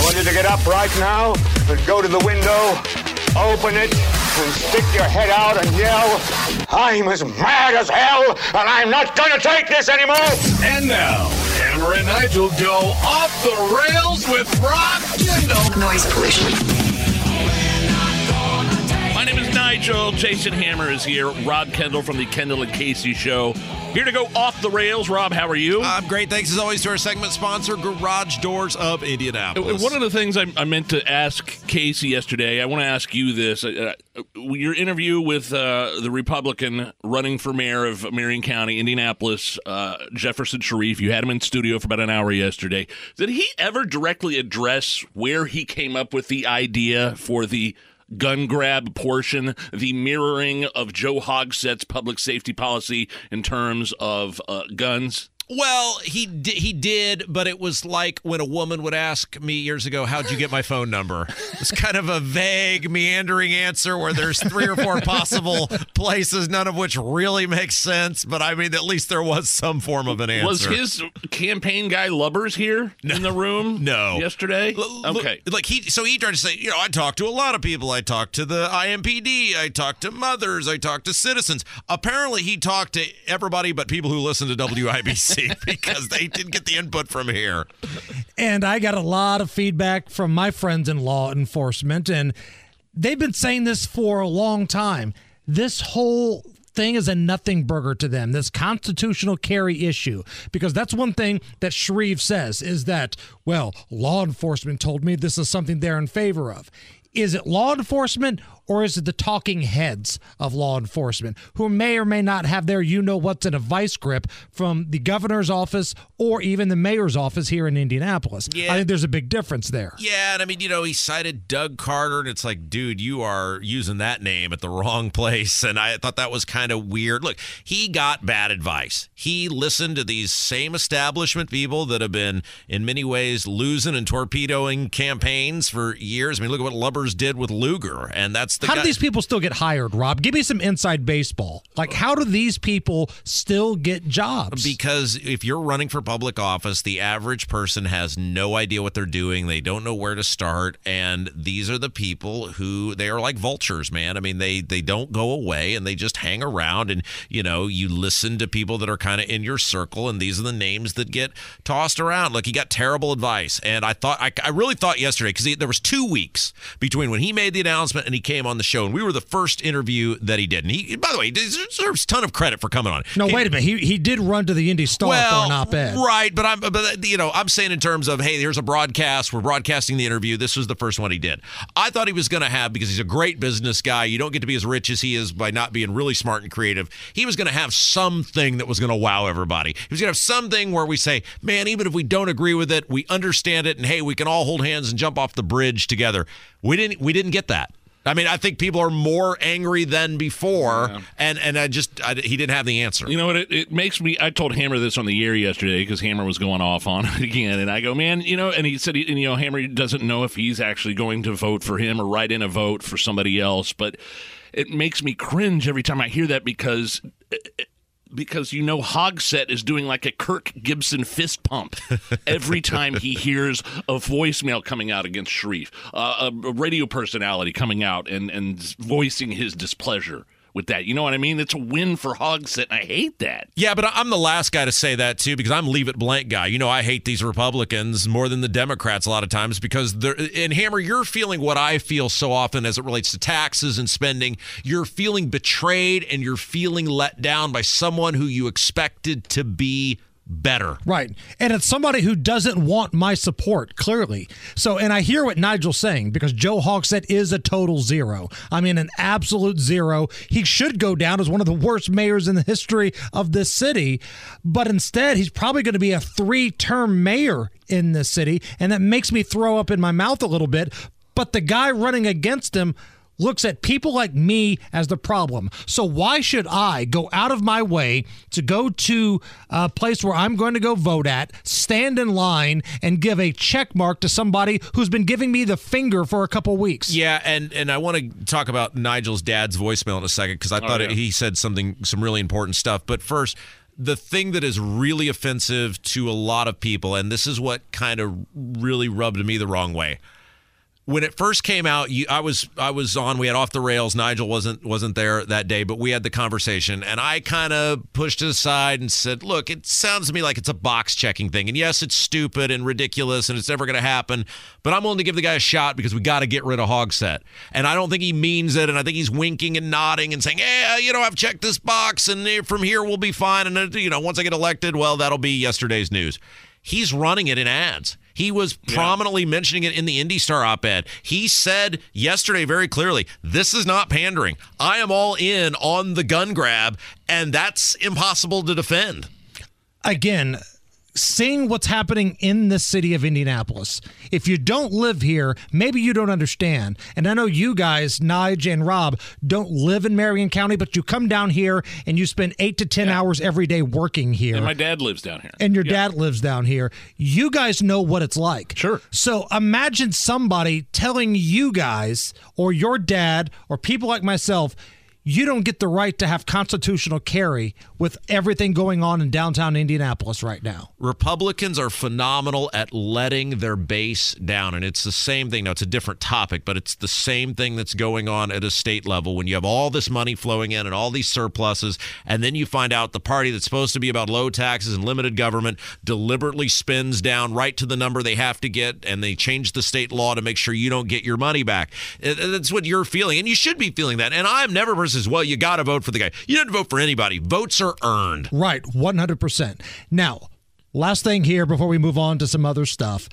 I want you to get up right now and go to the window, open it, and stick your head out and yell, I'm as mad as hell, and I'm not going to take this anymore! And now, Hammer and Nigel go off the rails with Rob Kendall. Noise pollution. My name is Nigel. Jason Hammer is here. Rob Kendall from the Kendall and Casey Show. Here to go off the rails. Rob, how are you? I'm great. Thanks as always to our segment sponsor, Garage Doors of Indianapolis. One of the things I, I meant to ask Casey yesterday, I want to ask you this. Uh, uh, your interview with uh, the Republican running for mayor of Marion County, Indianapolis, uh, Jefferson Shreve, you had him in studio for about an hour yesterday. Did he ever directly address where he came up with the idea for the gun grab portion, the mirroring of Joe Hogsett's public safety policy in terms of uh, guns? Well, he di- he did, but it was like when a woman would ask me years ago, "How'd you get my phone number?" It's kind of a vague, meandering answer where there's three or four possible places, none of which really makes sense. But I mean, at least there was some form of an answer. Was his campaign guy Lubbers here in the room? No. Yesterday? L- okay. Like he, so he tried to say, you know, I talked to a lot of people. I talked to the IMPD. I talked to mothers. I talked to citizens. Apparently, he talked to everybody but people who listen to WIBC because they didn't get the input from here. And I got a lot of feedback from my friends in law enforcement, and they've been saying this for a long time. This whole thing is a nothing burger to them this constitutional carry issue because that's one thing that Shreve says is that well law enforcement told me this is something they're in favor of is it law enforcement or is it the talking heads of law enforcement who may or may not have their you know what's in a vice grip from the governor's office or even the mayor's office here in Indianapolis? Yeah. I think there's a big difference there. Yeah, and I mean, you know, he cited Doug Carter, and it's like, dude, you are using that name at the wrong place. And I thought that was kind of weird. Look, he got bad advice. He listened to these same establishment people that have been, in many ways, losing and torpedoing campaigns for years. I mean, look at what Did with Lugar, and that's the How guy- do these people still get hired, Rob? Give me some inside baseball. Like, how do these people still get jobs? Because if you're running for public office, the average person has no idea what they're doing. They don't know where to start, and these are the people who they are like vultures, man. I mean, they they don't go away and they just hang around. And you know, you listen to people that are kind of in your circle, and these are the names that get tossed around. Look, he got terrible advice, and I thought I, I really thought yesterday because there was two weeks between when he made the announcement and he came on the show, and we were the first interview that he did. And he, by the way, deserves a ton of credit for coming on. no, He- wait a minute. He he did run to the Indy Star for an op-ed. Right, but I'm but you know, I'm saying in terms of hey, here's a broadcast, we're broadcasting the interview. This was the first one he did. I thought he was going to have because he's a great business guy. You don't get to be as rich as he is by not being really smart and creative. He was going to have something that was going to wow everybody. He was going to have something where we say, "Man, even if we don't agree with it, we understand it and hey, we can all hold hands and jump off the bridge together." We didn't we didn't get that. I mean, I think people are more angry than before, and and I just I, he didn't have the answer. You know what? It, it makes me. I told Hammer this on the air yesterday because Hammer was going off on it again, and I go, man, you know, and he said, he, and, you know, Hammer doesn't know if he's actually going to vote for him or write in a vote for somebody else, but it makes me cringe every time I hear that because. Because you know Hogsett is doing like a Kirk Gibson fist pump every time he hears a voicemail coming out against Shreve, uh, a, a radio personality coming out and, and voicing his displeasure with that. You know what I mean? It's a win for Hogsett, and I hate that. Yeah, but I'm the last guy to say that too because I'm leave it blank guy. You know, I hate these Republicans more than the Democrats a lot of times because they're and Hammer, you're feeling what I feel so often as it relates to taxes and spending. You're feeling betrayed and you're feeling let down by someone who you expected to be better. Right. And it's somebody who doesn't want my support, clearly. So, and I hear what Nigel's saying because Joe Hogsett is a total zero. I mean, an absolute zero. He should go down as one of the worst mayors in the history of this city. But instead, he's probably going to be a three term mayor in this city. And that makes me throw up in my mouth a little bit. But the guy running against him looks at people like me as the problem. So why should I go out of my way to go to a place where I'm going to go vote at, stand in line, and give a check mark to somebody who's been giving me the finger for a couple weeks? Yeah, and and I want to talk about Nigel's dad's voicemail in a second because I oh, thought yeah. it, he said something some really important stuff. But first. The thing that is really offensive to a lot of people, and this is what kind of really rubbed me the wrong way when it first came out, you, I was I was on. We had off the rails. Nigel wasn't wasn't there that day, but we had the conversation, and I kind of pushed it aside and said, "Look, it sounds to me like it's a box checking thing, and yes, it's stupid and ridiculous, and it's never going to happen. But I'm willing to give the guy a shot because we got to get rid of Hogsett, and I don't think he means it, and I think he's winking and nodding and saying, "Yeah, you know, I've checked this box, and from here we'll be fine." And uh, you know, once I get elected, well, that'll be yesterday's news. He's running it in ads. He was prominently mentioning it in the Indy Star op ed. He said yesterday very clearly, This is not pandering. I am all in on the gun grab, and that's impossible to defend. Again, seeing what's happening in the city of Indianapolis. If you don't live here, maybe you don't understand. And I know you guys, Nige and Rob, don't live in Marion County, but you come down here and you spend eight to 10 hours every day working here. And my dad lives down here. and your dad lives down here. You guys know what it's like. Sure. So imagine somebody telling you guys or your dad or people like myself, you don't get the right to have constitutional carry with everything going on in downtown Indianapolis right now. Republicans are phenomenal at letting their base down. And it's the same thing. Now, it's a different topic, but it's the same thing that's going on at a state level when you have all this money flowing in and all these surpluses. And then you find out the party that's supposed to be about low taxes and limited government deliberately spins down right to the number they have to get. And they change the state law to make sure you don't get your money back. That's what you're feeling. And you should be feeling that. And I'm never versus, well, you got to vote for the guy. You don't vote for anybody. Votes are earned. Right, 100%. Now, last thing here before we move on to some other stuff.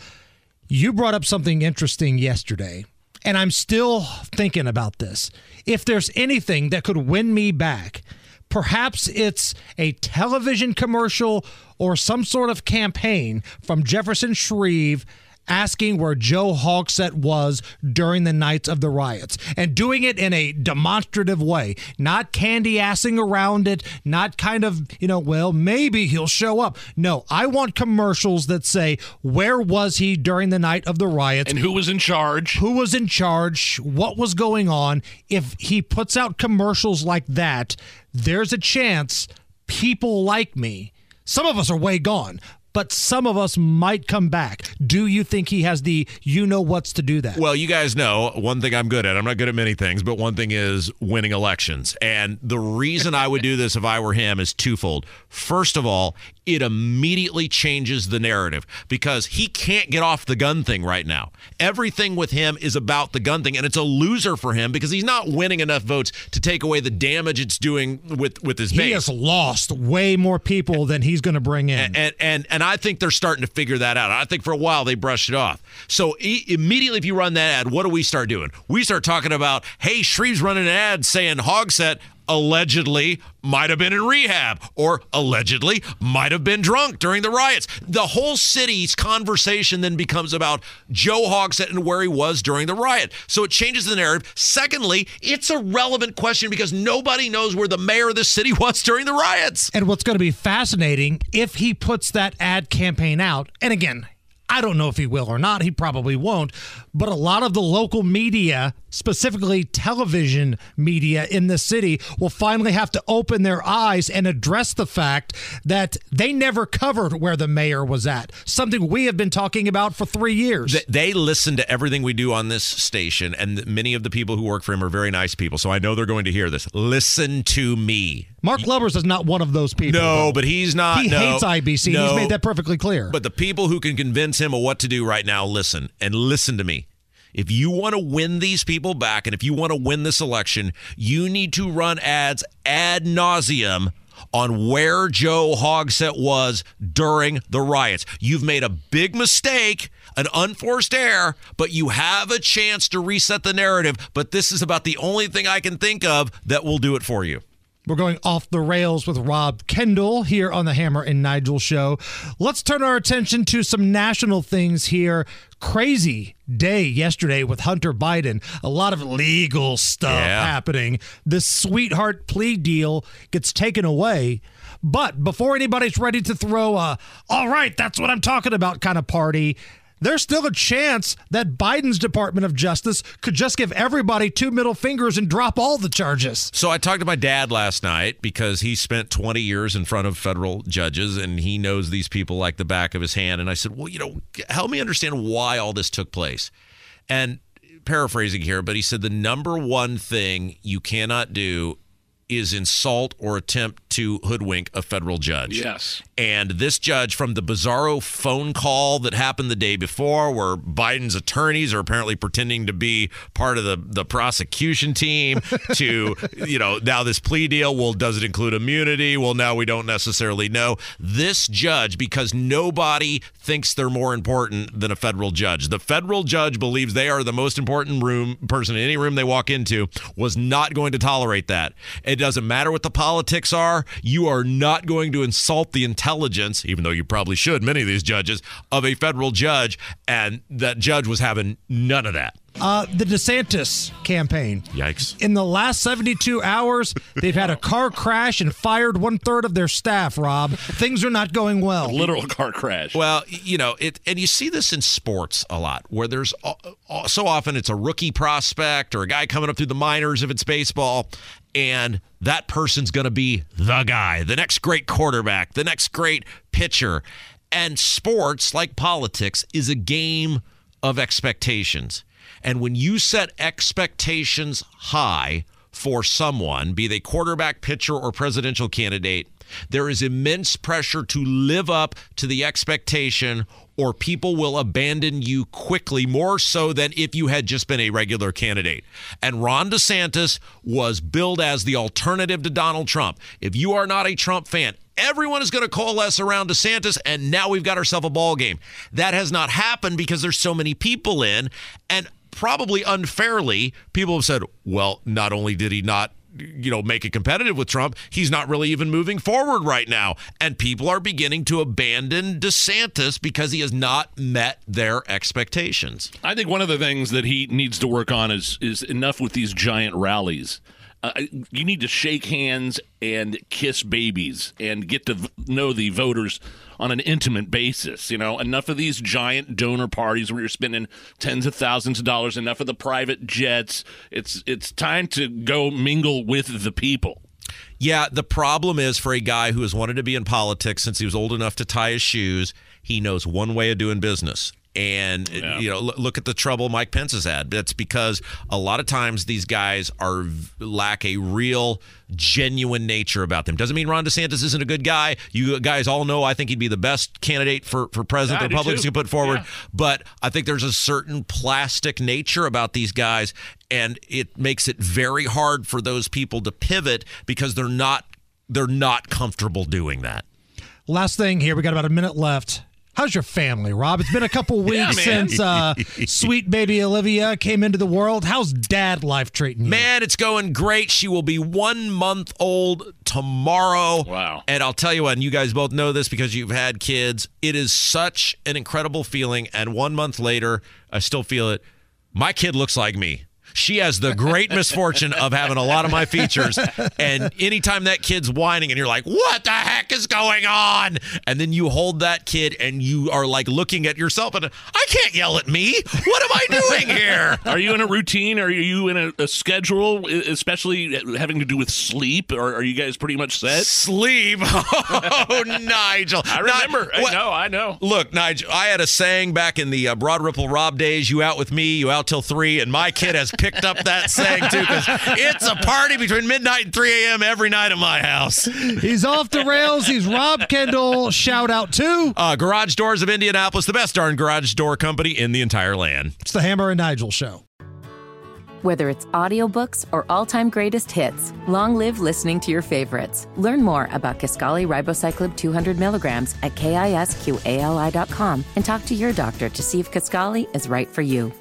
You brought up something interesting yesterday, and I'm still thinking about this. If there's anything that could win me back, perhaps it's a television commercial or some sort of campaign from Jefferson Shreve asking where Joe Hogsett was during the nights of the riots and doing it in a demonstrative way, not candy assing around it, not kind of, you know, well, maybe he'll show up. No, I want commercials that say, where was he during the night of the riots? And who was in charge? who was in charge, what was going on. If he puts out commercials like that, there's a chance people like me, some of us are way gone, but some of us might come back. Do you think he has the you know what's to do that? Well, you guys know one thing I'm good at. I'm not good at many things, but one thing is winning elections. And the reason I would do this if I were him is twofold. First of all, it immediately changes the narrative because he can't get off the gun thing right now. Everything with him is about the gun thing, and it's a loser for him because he's not winning enough votes to take away the damage it's doing with with his base. he has lost way more people than he's going to bring in. and and and I think they're starting to figure that out. I think for a while they brushed it off. So e- immediately, if you run that ad, what do we start doing? We start talking about, hey, Shreve's running an ad saying Hogsett allegedly might have been in rehab or allegedly might have been drunk during the riots. The whole city's conversation then becomes about Joe Hogsett and where he was during the riot. So it changes the narrative. Secondly, it's a relevant question because nobody knows where the mayor of the city was during the riots. And what's going to be fascinating if he puts that ad campaign out, and again, I don't know if he will or not. He probably won't. But a lot of the local media, specifically television media in the city, will finally have to open their eyes and address the fact that they never covered where the mayor was at. Something we have been talking about for three years. They listen to everything we do on this station, and many of the people who work for him are very nice people. So I know they're going to hear this. Listen to me. Mark Lubbers is not one of those people. No, though. but he's not. he no, hates IBC. No, He's made that perfectly clear. But the people who can convince him of what to do right now, listen and listen to me. If you want to win these people back, and if you want to win this election, you need to run ads ad nauseum on where Joe Hogsett was during the riots. You've made a big mistake, an unforced error, but you have a chance to reset the narrative. But this is about the only thing I can think of that will do it for you. We're going off the rails with Rob Kendall here on the Hammer and Nigel show. Let's turn our attention to some national things here. Crazy day yesterday with Hunter Biden. A lot of legal stuff Yeah. happening. This sweetheart plea deal gets taken away. But before anybody's ready to throw a, all right, that's what I'm talking about kind of party, there's still a chance that Biden's Department of Justice could just give everybody two middle fingers and drop all the charges. So I talked to my dad last night because he spent 20 years in front of federal judges and he knows these people like the back of his hand. And I said, well, you know, help me understand why all this took place. And paraphrasing here, but he said the number one thing you cannot do is insult or attempt to hoodwink a federal judge. Yes. And this judge, from the bizarro phone call that happened the day before, where Biden's attorneys are apparently pretending to be part of the, the prosecution team, to, you know, now this plea deal, well, does it include immunity? Well, now we don't necessarily know. This judge, because nobody thinks they're more important than a federal judge, the federal judge believes they are the most important room person in any room they walk into, was not going to tolerate that. It doesn't matter what the politics are. You are not going to insult the intelligence, even though you probably should, many of these judges, of a federal judge. And that judge was having none of that. Uh, the DeSantis campaign. Yikes. In the last 72 hours, they've had a car crash and fired one third of their staff, Rob. Things are not going well. A Literal car crash. Well, you know, it, and you see this in sports a lot, where there's uh, uh, so often it's a rookie prospect or a guy coming up through the minors if it's baseball, and that person's going to be the guy, the next great quarterback, the next great pitcher. And sports, like politics, is a game of expectations. And when you set expectations high for someone, be they quarterback, pitcher, or presidential candidate, there is immense pressure to live up to the expectation or people will abandon you quickly, more so than if you had just been a regular candidate. And Ron DeSantis was billed as the alternative to Donald Trump. If you are not a Trump fan, everyone is going to coalesce around DeSantis, and now we've got ourselves a ball game. That has not happened because there's so many people in, and probably unfairly, people have said, well, not only did he not you know make it competitive with Trump he's not really even moving forward right now and people are beginning to abandon DeSantis because he has not met their expectations I think one of the things that he needs to work on is is enough with these giant rallies. Uh, you need to shake hands and kiss babies and get to v- know the voters on an intimate basis. You know, enough of these giant donor parties where you're spending tens of thousands of dollars. Enough of the private jets. It's it's time to go mingle with the people. Yeah, the problem is for a guy who has wanted to be in politics since he was old enough to tie his shoes, he knows one way of doing business. And Yeah. you know, l- look at the trouble Mike Pence has had. That's because a lot of times these guys are lack a real, genuine nature about them. Doesn't mean Ron DeSantis isn't a good guy. You guys all know I think he'd be the best candidate for for president Yeah, the Republicans can put forward. Yeah. But I think there's a certain plastic nature about these guys, and it makes it very hard for those people to pivot because they're not they're not comfortable doing that. Last thing here, we got about a minute left. How's your family, Rob? It's been a couple weeks man. since uh, sweet baby Olivia came into the world. How's dad life treating you? Man, it's going great. She will be one month old tomorrow. Wow. And I'll tell you what, and you guys both know this because you've had kids. It is such an incredible feeling. And one month later, I still feel it. My kid looks like me. She has the great misfortune of having a lot of my features. And anytime that kid's whining and you're like, what the heck is going on? And then you hold that kid and you are like looking at yourself and I can't yell at me. What am I doing here? Are you in a routine? Are you in a, a schedule, especially having to do with sleep? Or are you guys pretty much set? Sleep. Oh, Nigel. I remember. I know. I know. Look, Nigel, I had a saying back in the uh, Broad Ripple Rob days you out with me, you out till three, and my kid has picked up that saying too because it's a party between midnight and 3 a.m. every night at my house. He's off the rails. He's Rob Kendall. Shout out to Uh, garage Doors of Indianapolis, the best darn garage door company in the entire land. it's the Hammer and Nigel show. Whether it's audiobooks or all-time greatest hits, long live listening to your favorites. Learn more about Kisqali ribociclib 200 milligrams at kisqali.com and talk to your doctor to see if Kisqali is right for you.